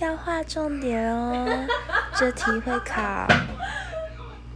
要画重点哦这题会考。